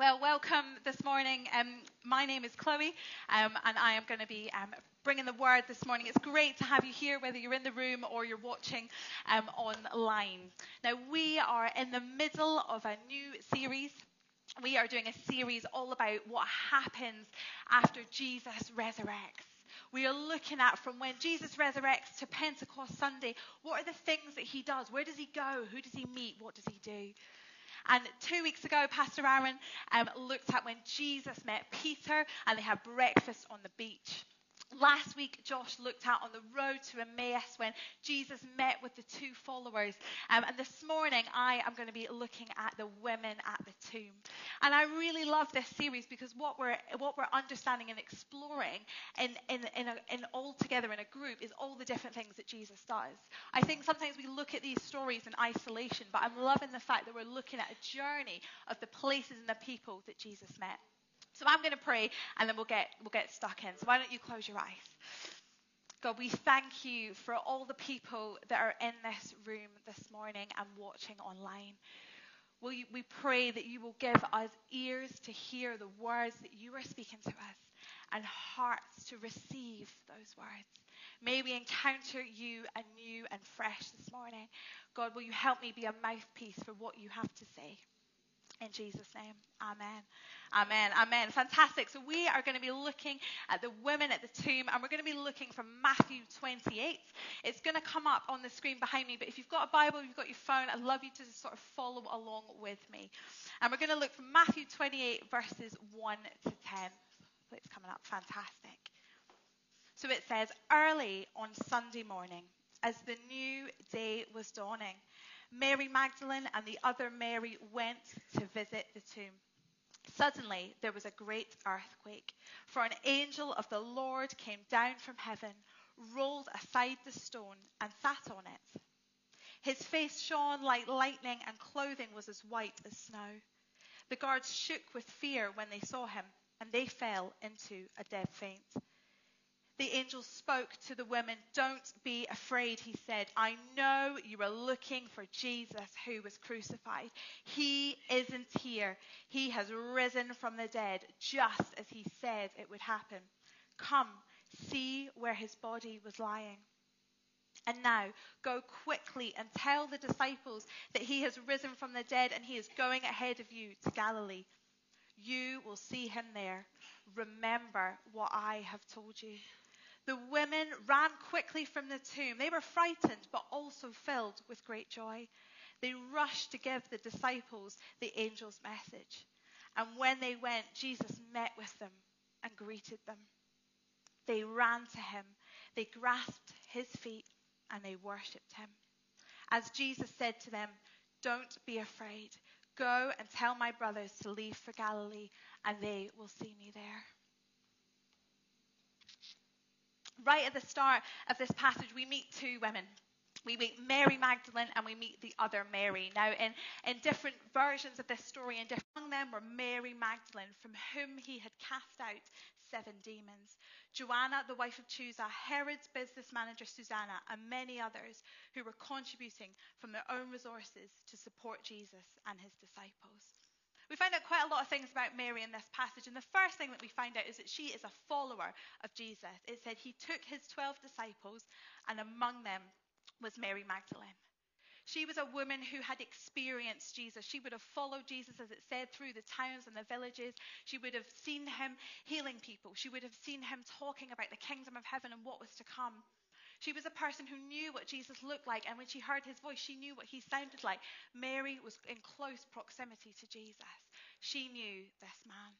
Well, welcome this morning. Um, my name is Chloe, um, and I am going to be um, bringing the word this morning. It's great to have you here, whether you're in the room or you're watching um, online. Now, we are in the middle of a new series. We are doing a series all about what happens after Jesus resurrects. We are looking at from when Jesus resurrects to Pentecost Sunday, what are the things that he does? Where does he go? Who does he meet? What does he do? And two weeks ago, Pastor Aaron um, looked at when Jesus met Peter and they had breakfast on the beach. Last week, Josh looked out on the road to Emmaus when Jesus met with the two followers. Um, and this morning, I am going to be looking at the women at the tomb. And I really love this series because what we're, what we're understanding and exploring in, in, in, a, in all together in a group is all the different things that Jesus does. I think sometimes we look at these stories in isolation, but I'm loving the fact that we're looking at a journey of the places and the people that Jesus met. So I'm going to pray and then we'll get, we'll get stuck in. So why don't you close your eyes? God, we thank you for all the people that are in this room this morning and watching online. You, we pray that you will give us ears to hear the words that you are speaking to us and hearts to receive those words. May we encounter you anew and fresh this morning. God, will you help me be a mouthpiece for what you have to say? In Jesus' name, amen. Amen. Amen. Fantastic. So we are going to be looking at the women at the tomb, and we're going to be looking from Matthew 28. It's going to come up on the screen behind me, but if you've got a Bible, you've got your phone, I'd love you to sort of follow along with me. And we're going to look from Matthew 28, verses 1 to 10. It's coming up. Fantastic. So it says, early on Sunday morning, as the new day was dawning, Mary Magdalene and the other Mary went to visit the tomb. Suddenly there was a great earthquake, for an angel of the Lord came down from heaven, rolled aside the stone, and sat on it. His face shone like lightning, and clothing was as white as snow. The guards shook with fear when they saw him, and they fell into a dead faint the angel spoke to the women. Don't be afraid, he said. I know you are looking for Jesus who was crucified. He isn't here. He has risen from the dead, just as he said it would happen. Come, see where his body was lying. And now go quickly and tell the disciples that he has risen from the dead and he is going ahead of you to Galilee. You will see him there. Remember what I have told you. The women ran quickly from the tomb. They were frightened, but also filled with great joy. They rushed to give the disciples the angel's message. And when they went, Jesus met with them and greeted them. They ran to him, they grasped his feet, and they worshipped him. As Jesus said to them, Don't be afraid. Go and tell my brothers to leave for Galilee, and they will see me there right at the start of this passage, we meet two women. We meet Mary Magdalene and we meet the other Mary. Now, in, in different versions of this story, and among them were Mary Magdalene, from whom he had cast out seven demons. Joanna, the wife of Chuza, Herod's business manager Susanna, and many others who were contributing from their own resources to support Jesus and his disciples. We find out quite a lot of things about Mary in this passage. And the first thing that we find out is that she is a follower of Jesus. It said he took his 12 disciples, and among them was Mary Magdalene. She was a woman who had experienced Jesus. She would have followed Jesus, as it said, through the towns and the villages. She would have seen him healing people. She would have seen him talking about the kingdom of heaven and what was to come. She was a person who knew what Jesus looked like, and when she heard his voice, she knew what he sounded like. Mary was in close proximity to Jesus. She knew this man.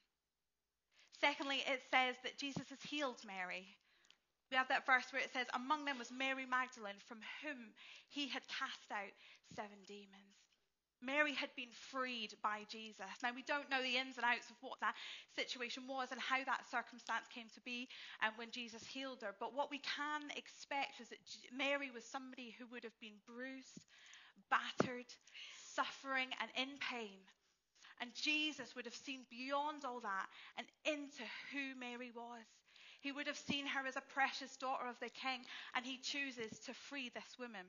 Secondly, it says that Jesus has healed Mary. We have that verse where it says, Among them was Mary Magdalene, from whom he had cast out seven demons. Mary had been freed by Jesus. Now, we don't know the ins and outs of what that situation was and how that circumstance came to be and when Jesus healed her. But what we can expect is that Mary was somebody who would have been bruised, battered, suffering, and in pain. And Jesus would have seen beyond all that and into who Mary was. He would have seen her as a precious daughter of the king, and he chooses to free this woman.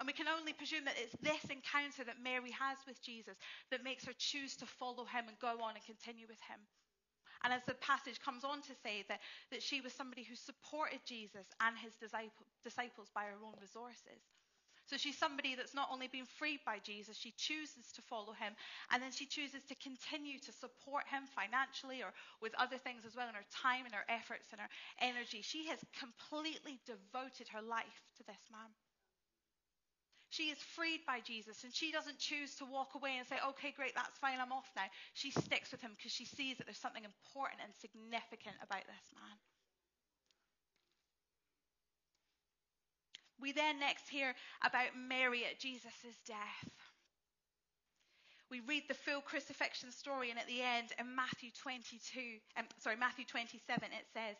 And we can only presume that it's this encounter that Mary has with Jesus that makes her choose to follow him and go on and continue with him. And as the passage comes on to say that, that she was somebody who supported Jesus and his disciples by her own resources. So she's somebody that's not only been freed by Jesus, she chooses to follow him, and then she chooses to continue to support him financially or with other things as well, in her time and her efforts and her energy. She has completely devoted her life to this man. She is freed by Jesus and she doesn't choose to walk away and say, okay, great, that's fine, I'm off now. She sticks with him because she sees that there's something important and significant about this man. We then next hear about Mary at Jesus' death. We read the full crucifixion story, and at the end, in Matthew 22, um, sorry, Matthew 27, it says,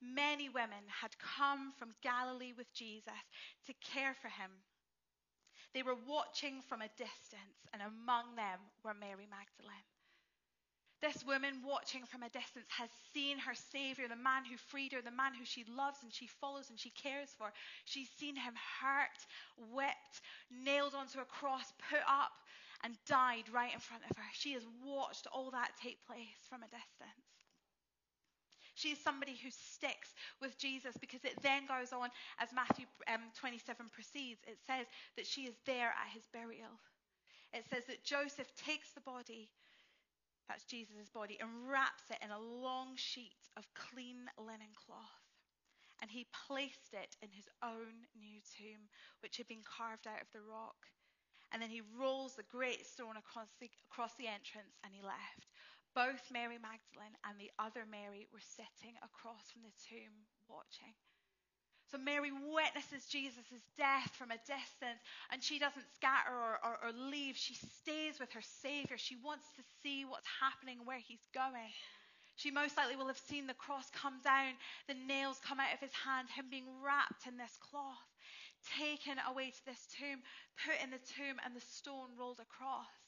Many women had come from Galilee with Jesus to care for him. They were watching from a distance, and among them were Mary Magdalene. This woman, watching from a distance, has seen her Savior, the man who freed her, the man who she loves and she follows and she cares for. She's seen him hurt, whipped, nailed onto a cross, put up, and died right in front of her. She has watched all that take place from a distance. She is somebody who sticks with Jesus because it then goes on, as Matthew um, 27 proceeds, it says that she is there at his burial. It says that Joseph takes the body that's Jesus' body, and wraps it in a long sheet of clean linen cloth. And he placed it in his own new tomb, which had been carved out of the rock. And then he rolls the great stone across the, across the entrance and he left. Both Mary Magdalene and the other Mary were sitting across from the tomb watching. So Mary witnesses Jesus' death from a distance, and she doesn't scatter or, or, or, leave. She stays with her Savior. She wants to see what's happening, where he's going. She most likely will have seen the cross come down, the nails come out of his hand, him being wrapped in this cloth, taken away to this tomb, put in the tomb, and the stone rolled across.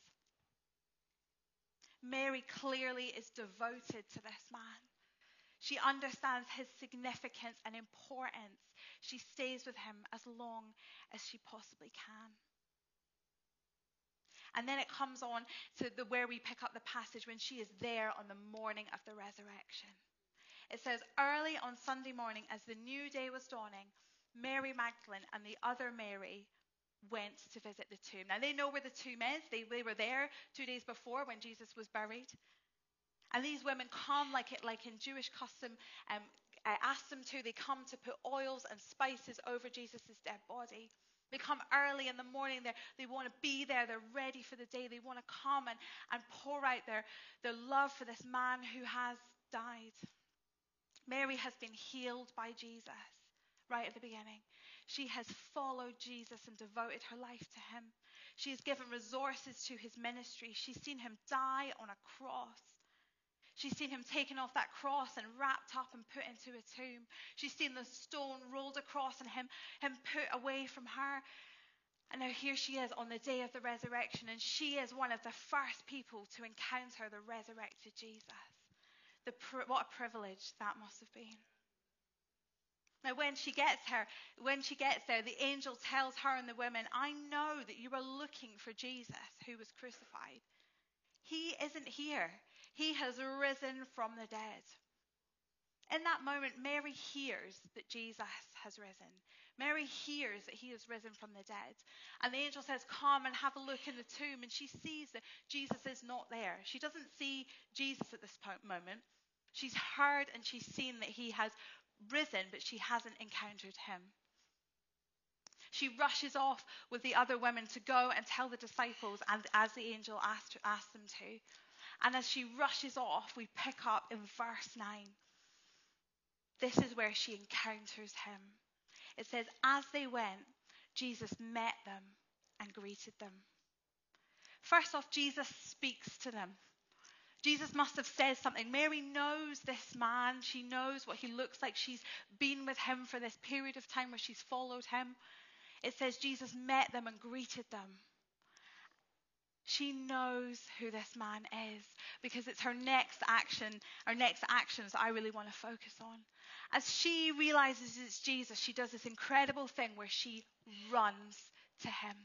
Mary clearly is devoted to this man. She understands his significance and importance. She stays with him as long as she possibly can. And then it comes on to the, where we pick up the passage when she is there on the morning of the resurrection. It says, Early on Sunday morning, as the new day was dawning, Mary Magdalene and the other Mary went to visit the tomb. Now they know where the tomb is. They, they were there two days before when Jesus was buried. And these women come like it, like in Jewish custom, um, ask them to. They come to put oils and spices over Jesus' dead body. They come early in the morning. They're, they want to be there. They're ready for the day. They want to come and, and pour out their, their love for this man who has died. Mary has been healed by Jesus right at the beginning. She has followed Jesus and devoted her life to him. She has given resources to his ministry. She's seen him die on a cross. She's seen him taken off that cross and wrapped up and put into a tomb. She's seen the stone rolled across and him, him put away from her. And now here she is on the day of the resurrection, and she is one of the first people to encounter the resurrected Jesus. The, what a privilege that must have been. Now, when she gets her, when she gets there, the angel tells her and the women, "I know that you are looking for Jesus who was crucified. He isn't here. He has risen from the dead. In that moment, Mary hears that Jesus has risen. Mary hears that he has risen from the dead. And the angel says, Come and have a look in the tomb. And she sees that Jesus is not there. She doesn't see Jesus at this moment. She's heard and she's seen that he has risen, but she hasn't encountered him. She rushes off with the other women to go and tell the disciples, and as the angel asked, asked them to. And as she rushes off, we pick up in verse 9. This is where she encounters him. It says, As they went, Jesus met them and greeted them. First off, Jesus speaks to them. Jesus must have said something. Mary knows this man. She knows what he looks like. She's been with him for this period of time where she's followed him. It says Jesus met them and greeted them. She knows who this man is because it's her next action, her next actions I really want to focus on. As she realizes it's Jesus, she does this incredible thing where she runs to him.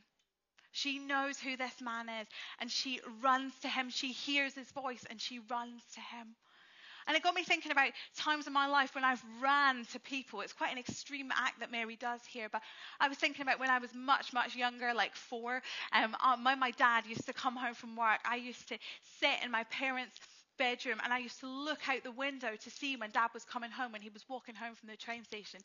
She knows who this man is and she runs to him. She hears his voice and she runs to him. And it got me thinking about times in my life when I've ran to people. It's quite an extreme act that Mary does here, but I was thinking about when I was much, much younger, like four. Um, uh, my, my dad used to come home from work. I used to sit in my parents' bedroom and I used to look out the window to see when dad was coming home when he was walking home from the train station.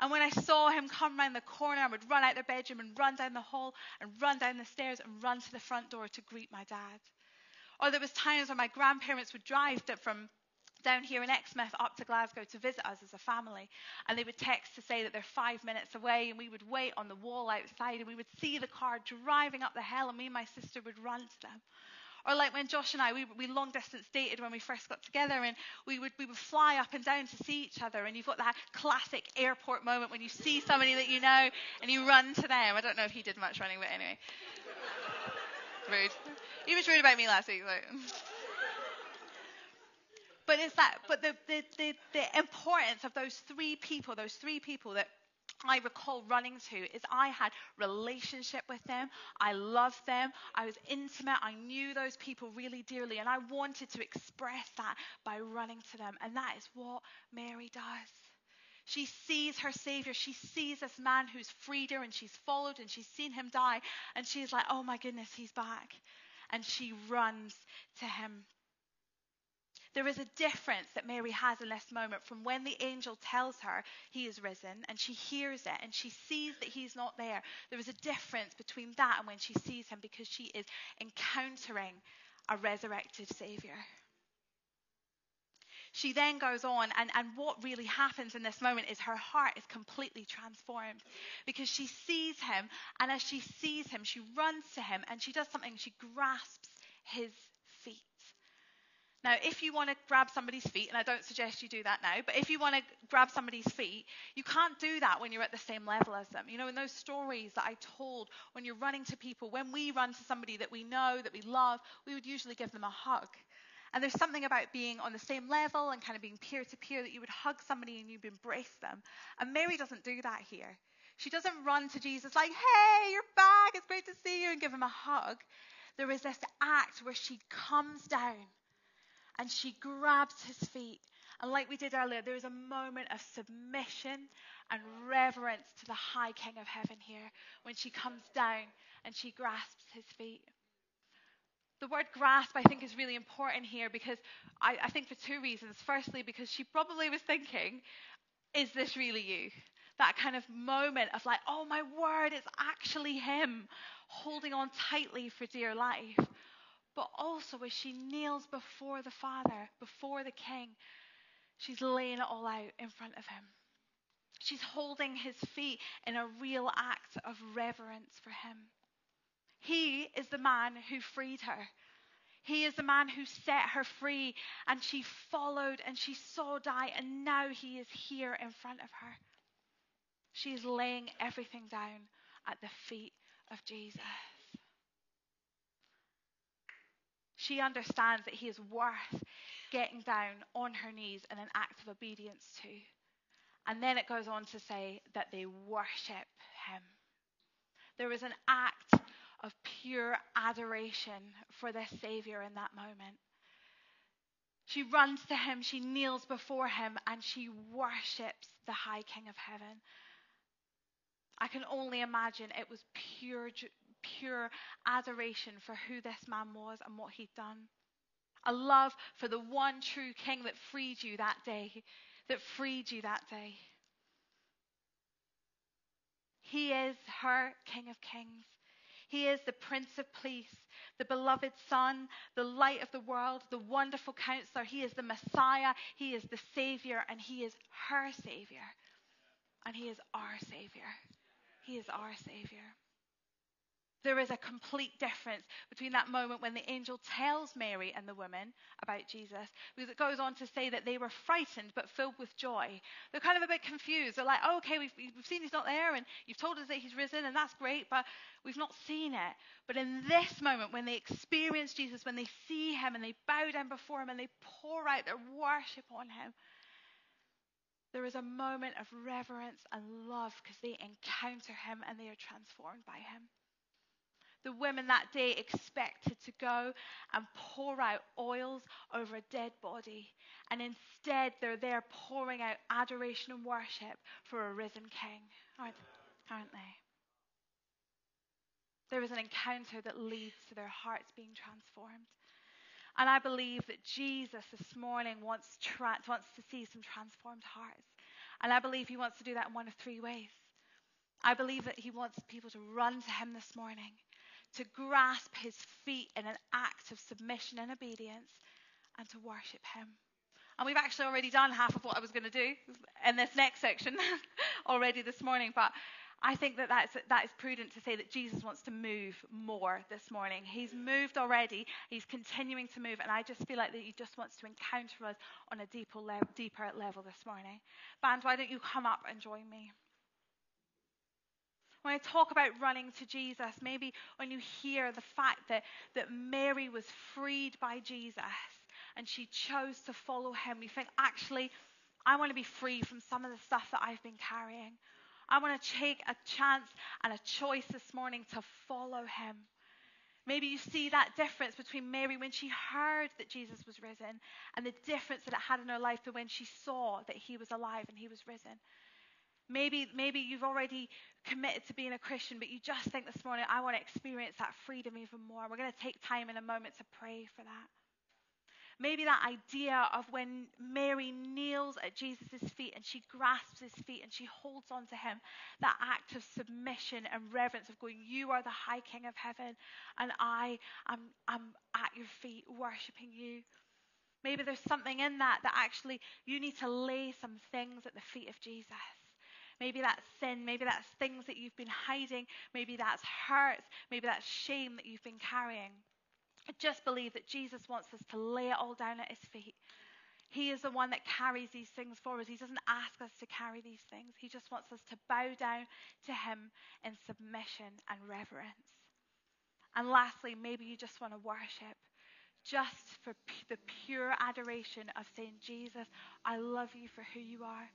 And when I saw him come round the corner, I would run out the bedroom and run down the hall and run down the stairs and run to the front door to greet my dad. Or there was times when my grandparents would drive from down here in Exmouth up to Glasgow to visit us as a family. And they would text to say that they're five minutes away, and we would wait on the wall outside, and we would see the car driving up the hill, and me and my sister would run to them. Or like when Josh and I, we, we long distance dated when we first got together, and we would, we would fly up and down to see each other. And you've got that classic airport moment when you see somebody that you know and you run to them. I don't know if he did much running, but anyway. rude. He was rude about me last week. So. But it's that, but the, the, the, the importance of those three people, those three people that I recall running to is I had relationship with them. I loved them. I was intimate. I knew those people really dearly. And I wanted to express that by running to them. And that is what Mary does. She sees her Savior. She sees this man who's freed her and she's followed and she's seen him die. And she's like, oh my goodness, he's back. And she runs to him. There is a difference that Mary has in this moment from when the angel tells her he is risen and she hears it and she sees that he's not there. There is a difference between that and when she sees him because she is encountering a resurrected Savior. She then goes on, and, and what really happens in this moment is her heart is completely transformed because she sees him, and as she sees him, she runs to him and she does something. She grasps his. Now, if you want to grab somebody's feet, and I don't suggest you do that now, but if you want to grab somebody's feet, you can't do that when you're at the same level as them. You know, in those stories that I told, when you're running to people, when we run to somebody that we know, that we love, we would usually give them a hug. And there's something about being on the same level and kind of being peer to peer that you would hug somebody and you'd embrace them. And Mary doesn't do that here. She doesn't run to Jesus like, hey, you're back, it's great to see you, and give him a hug. There is this act where she comes down and she grabs his feet. And like we did earlier, there is a moment of submission and reverence to the high King of heaven here when she comes down and she grasps his feet. The word grasp, I think, is really important here because I, I think for two reasons. Firstly, because she probably was thinking, is this really you? That kind of moment of like, oh my word, it's actually him holding on tightly for dear life but also as she kneels before the Father, before the King, she's laying it all out in front of him. She's holding his feet in a real act of reverence for him. He is the man who freed her. He is the man who set her free, and she followed and she saw die, and now he is here in front of her. She is laying everything down at the feet of Jesus. She understands that he is worth getting down on her knees in an act of obedience to. And then it goes on to say that they worship him. There is an act of pure adoration for their Savior in that moment. She runs to him, she kneels before him, and she worships the High King of Heaven. I can only imagine it was pure pure adoration for who this man was and what he'd done. A love for the one true king that freed you that day, that freed you that day. He is her King of Kings. He is the Prince of Peace, the beloved Son, the light of the world, the wonderful counselor. He is the Messiah. He is the Savior, and He is her Savior. And He is our Savior. He is our Savior. There is a complete difference between that moment when the angel tells Mary and the woman about Jesus, because it goes on to say that they were frightened but filled with joy. They're kind of a bit confused. They're like, oh, okay, we've, we've seen he's not there, and you've told us that he's risen, and that's great, but we've not seen it. But in this moment, when they experience Jesus, when they see him and they bow down before him and they pour out their worship on him, there is a moment of reverence and love because they encounter him and they are transformed by him. The women that day expected to go and pour out oils over a dead body, and instead they're there pouring out adoration and worship for a risen king, aren't, aren't they? There is an encounter that leads to their hearts being transformed. And I believe that Jesus this morning wants, tra- wants to see some transformed hearts. And I believe he wants to do that in one of three ways. I believe that he wants people to run to him this morning, to grasp his feet in an act of submission and obedience, and to worship him. And we've actually already done half of what I was going to do in this next section already this morning. But I think that that's, that is prudent to say that Jesus wants to move more this morning. He's moved already. He's continuing to move. And I just feel like that he just wants to encounter us on a deeper, le- deeper level this morning. Band, why don't you come up and join me? When I talk about running to Jesus, maybe when you hear the fact that, that Mary was freed by Jesus and she chose to follow him, you think, actually, I want to be free from some of the stuff that I've been carrying. I want to take a chance and a choice this morning to follow him. Maybe you see that difference between Mary when she heard that Jesus was risen and the difference that it had in her life to when she saw that he was alive and he was risen. Maybe, maybe you've already committed to being a Christian, but you just think this morning, I want to experience that freedom even more. We're going to take time in a moment to pray for that. Maybe that idea of when Mary kneels at Jesus' feet and she grasps his feet and she holds on to him, that act of submission and reverence of going, You are the high king of heaven, and I am I'm at your feet worshiping you. Maybe there's something in that that actually you need to lay some things at the feet of Jesus. Maybe that's sin. Maybe that's things that you've been hiding. Maybe that's hurts. Maybe that's shame that you've been carrying. I just believe that Jesus wants us to lay it all down at his feet. He is the one that carries these things for us. He doesn't ask us to carry these things. He just wants us to bow down to him in submission and reverence. And lastly, maybe you just want to worship just for the pure adoration of saying, Jesus, I love you for who you are.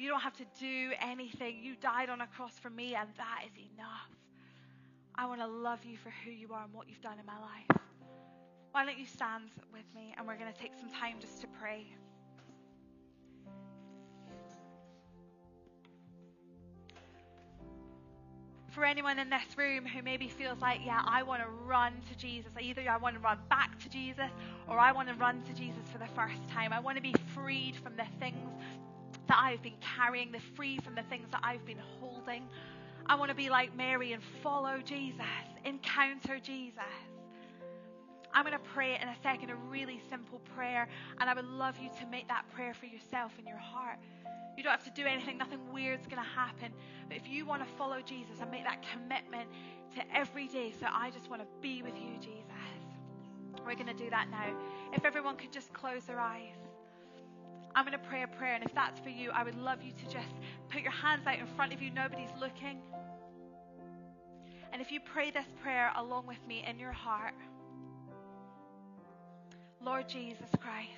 You don't have to do anything. You died on a cross for me, and that is enough. I want to love you for who you are and what you've done in my life. Why don't you stand with me and we're going to take some time just to pray. For anyone in this room who maybe feels like, yeah, I want to run to Jesus. Either I want to run back to Jesus or I want to run to Jesus for the first time. I want to be freed from the things that I've been carrying, the free from the things that I've been holding. I want to be like Mary and follow Jesus, encounter Jesus. I'm going to pray in a second, a really simple prayer, and I would love you to make that prayer for yourself in your heart. You don't have to do anything, nothing weird's going to happen. But if you want to follow Jesus and make that commitment to every day, so I just want to be with you, Jesus, we're going to do that now. If everyone could just close their eyes. I'm going to pray a prayer, and if that's for you, I would love you to just put your hands out in front of you. Nobody's looking. And if you pray this prayer along with me in your heart, Lord Jesus Christ,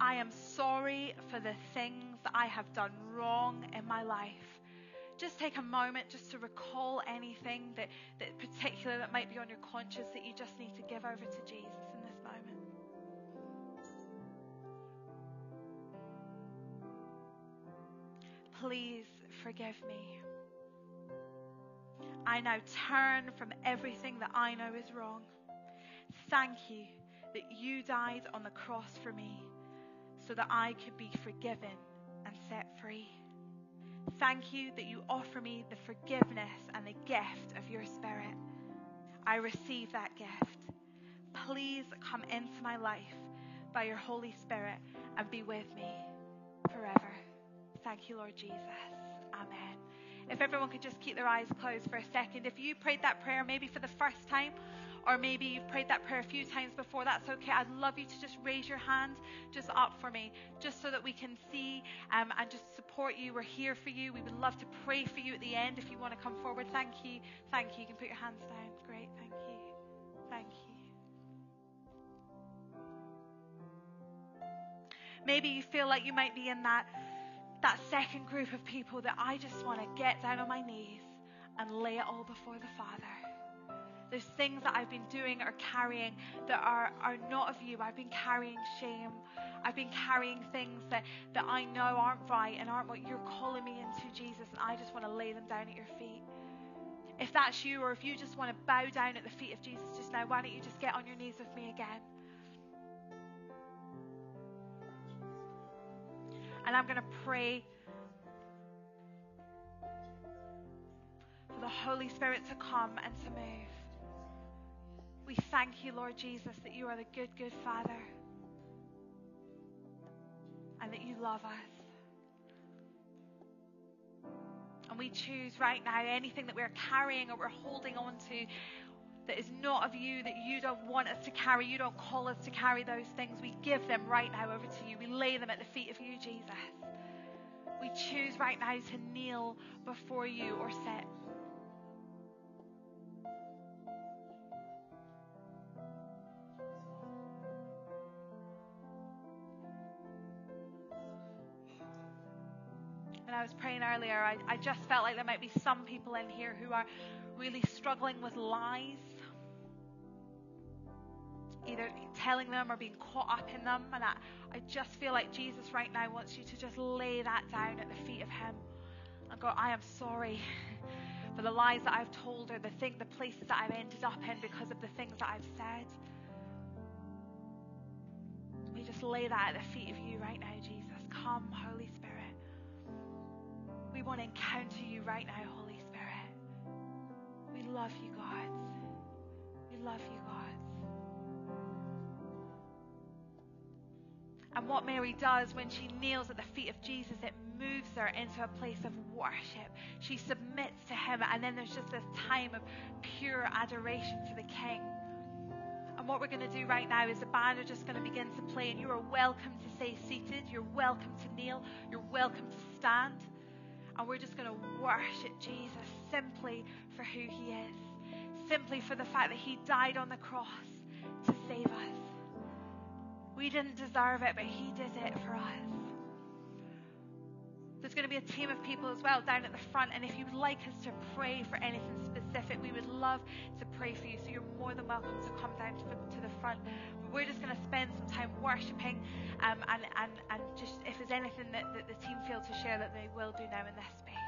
I am sorry for the things that I have done wrong in my life. Just take a moment just to recall anything that, that particular that might be on your conscience that you just need to give over to Jesus Please forgive me. I now turn from everything that I know is wrong. Thank you that you died on the cross for me so that I could be forgiven and set free. Thank you that you offer me the forgiveness and the gift of your Spirit. I receive that gift. Please come into my life by your Holy Spirit and be with me forever. Thank you, Lord Jesus. Amen. If everyone could just keep their eyes closed for a second. If you prayed that prayer maybe for the first time, or maybe you've prayed that prayer a few times before, that's okay. I'd love you to just raise your hand just up for me, just so that we can see um, and just support you. We're here for you. We would love to pray for you at the end if you want to come forward. Thank you. Thank you. You can put your hands down. Great. Thank you. Thank you. Maybe you feel like you might be in that that second group of people that I just want to get down on my knees and lay it all before the Father. There's things that I've been doing or carrying that are, are not of you. I've been carrying shame. I've been carrying things that, that I know aren't right and aren't what you're calling me into, Jesus, and I just want to lay them down at your feet. If that's you, or if you just want to bow down at the feet of Jesus just now, why don't you just get on your knees with me again? And I'm going to pray for the Holy Spirit to come and to move. We thank you, Lord Jesus, that you are the good, good Father and that you love us. And we choose right now anything that we're carrying or we're holding on to that is not of you, that you don't want us to carry, you don't call us to carry those things. We give them right now over to you. We lay them at the feet of you, Jesus. We choose right now to kneel before you or sit. And I was praying earlier, I, I just felt like there might be some people in here who are really struggling with lies either telling them or being caught up in them. And I, I just feel like Jesus right now wants you to just lay that down at the feet of Him and go, I am sorry for the lies that I've told or the thing, the places that I've ended up in because of the things that I've said. We just lay that at the feet of you right now, Jesus. Come, Holy Spirit. We want to encounter you right now, Holy Spirit. We love you, God. We love you, God. And what Mary does when she kneels at the feet of Jesus, it moves her into a place of worship. She submits to him, and then there's just this time of pure adoration to the King. And what we're going to do right now is the band are just going to begin to play, and you are welcome to stay seated. You're welcome to kneel. You're welcome to stand. And we're just going to worship Jesus simply for who he is, simply for the fact that he died on the cross to save us. We didn't deserve it, but He did it for us. There's going to be a team of people as well down at the front, and if you would like us to pray for anything specific, we would love to pray for you. So you're more than welcome to come down to the, front. We're just going to spend some time worshiping, um, and, and, and just if there's anything that, that the team feel to share, that they will do now in this space.